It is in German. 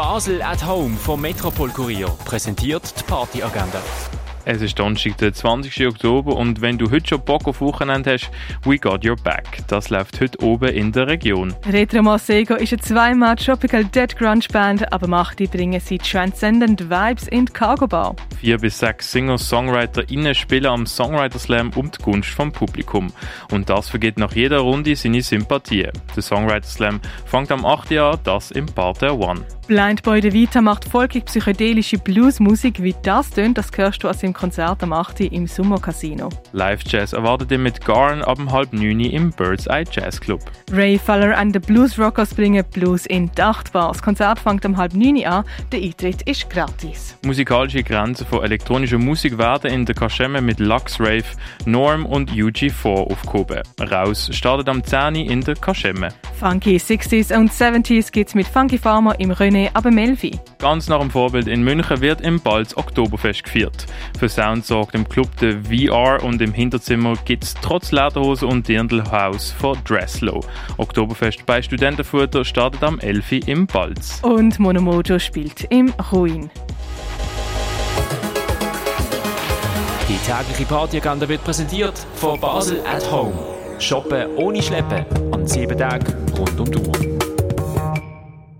Basel at Home vom Metropol Kurier präsentiert die Partyagenda. Es ist Donnerstag, der 20. Oktober und wenn du heute schon Bock auf Wochenende hast, we got your back. Das läuft heute oben in der Region. Retro Masego ist eine zweimal Tropical Dead Grunge Band, aber macht die bringen sie Transcendent Vibes in die Cargo Bar. Vier bis sechs Singer-SongwriterInnen spielen am Songwriter Slam um die Gunst vom Publikum. Und das vergeht nach jeder Runde seine Sympathie. Der Songwriter Slam fängt am 8. Jahr, das im Part der One. Blind Boy De Vita macht folglich psychedelische Bluesmusik. Wie das tönt, das hörst du an seinem Konzert am 8. im Sumo Casino. Live Jazz erwartet ihr mit Garn ab um halb 9 im Bird's Eye Jazz Club. Ray Fuller and the Blues Rockers bringen Blues in die Achtbar. Das Konzert fängt um halb 9 an. Der Eintritt ist gratis. Musikalische Grenzen von elektronischer Musik werden in der Kaschemme mit Lux Rave, Norm und UG4 aufgehoben. Raus startet am 10 in der Kaschemme. Funky 60s und 70s gibt's mit Funky Farmer im René aber Melvi. Ganz nach dem Vorbild in München wird im Balz Oktoberfest gefeiert. Für Sound sorgt im Club der VR und im Hinterzimmer gibt's trotz Lederhose und Dirndlhaus von Dresslow. Oktoberfest bei Studentenfutter startet am 11. im Balz. Und Monomoto spielt im Ruin. Die tägliche Partyagenda wird präsentiert von Basel at Home. Shoppen ohne Schleppen an sieben Tagen rund um die Uhr.